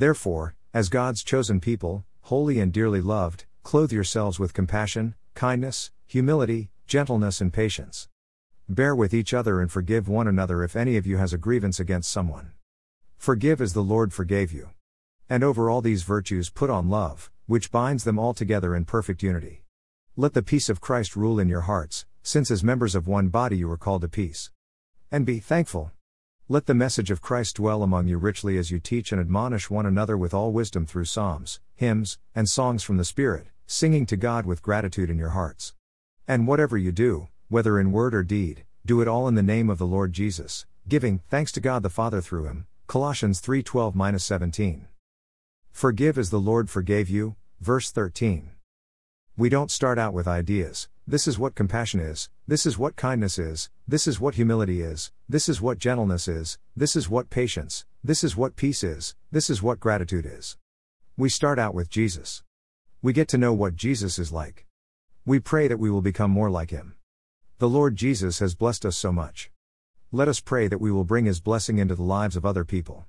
Therefore, as God's chosen people, holy and dearly loved, clothe yourselves with compassion, kindness, humility, gentleness, and patience. Bear with each other and forgive one another if any of you has a grievance against someone. Forgive as the Lord forgave you. And over all these virtues put on love, which binds them all together in perfect unity. Let the peace of Christ rule in your hearts, since as members of one body you are called to peace. And be thankful. Let the message of Christ dwell among you richly as you teach and admonish one another with all wisdom through psalms, hymns, and songs from the Spirit, singing to God with gratitude in your hearts. And whatever you do, whether in word or deed, do it all in the name of the Lord Jesus, giving thanks to God the Father through him. Colossians 3:12-17. Forgive as the Lord forgave you, verse 13. We don't start out with ideas. This is what compassion is, this is what kindness is, this is what humility is, this is what gentleness is, this is what patience, this is what peace is, this is what gratitude is. We start out with Jesus. We get to know what Jesus is like. We pray that we will become more like him. The Lord Jesus has blessed us so much. Let us pray that we will bring his blessing into the lives of other people.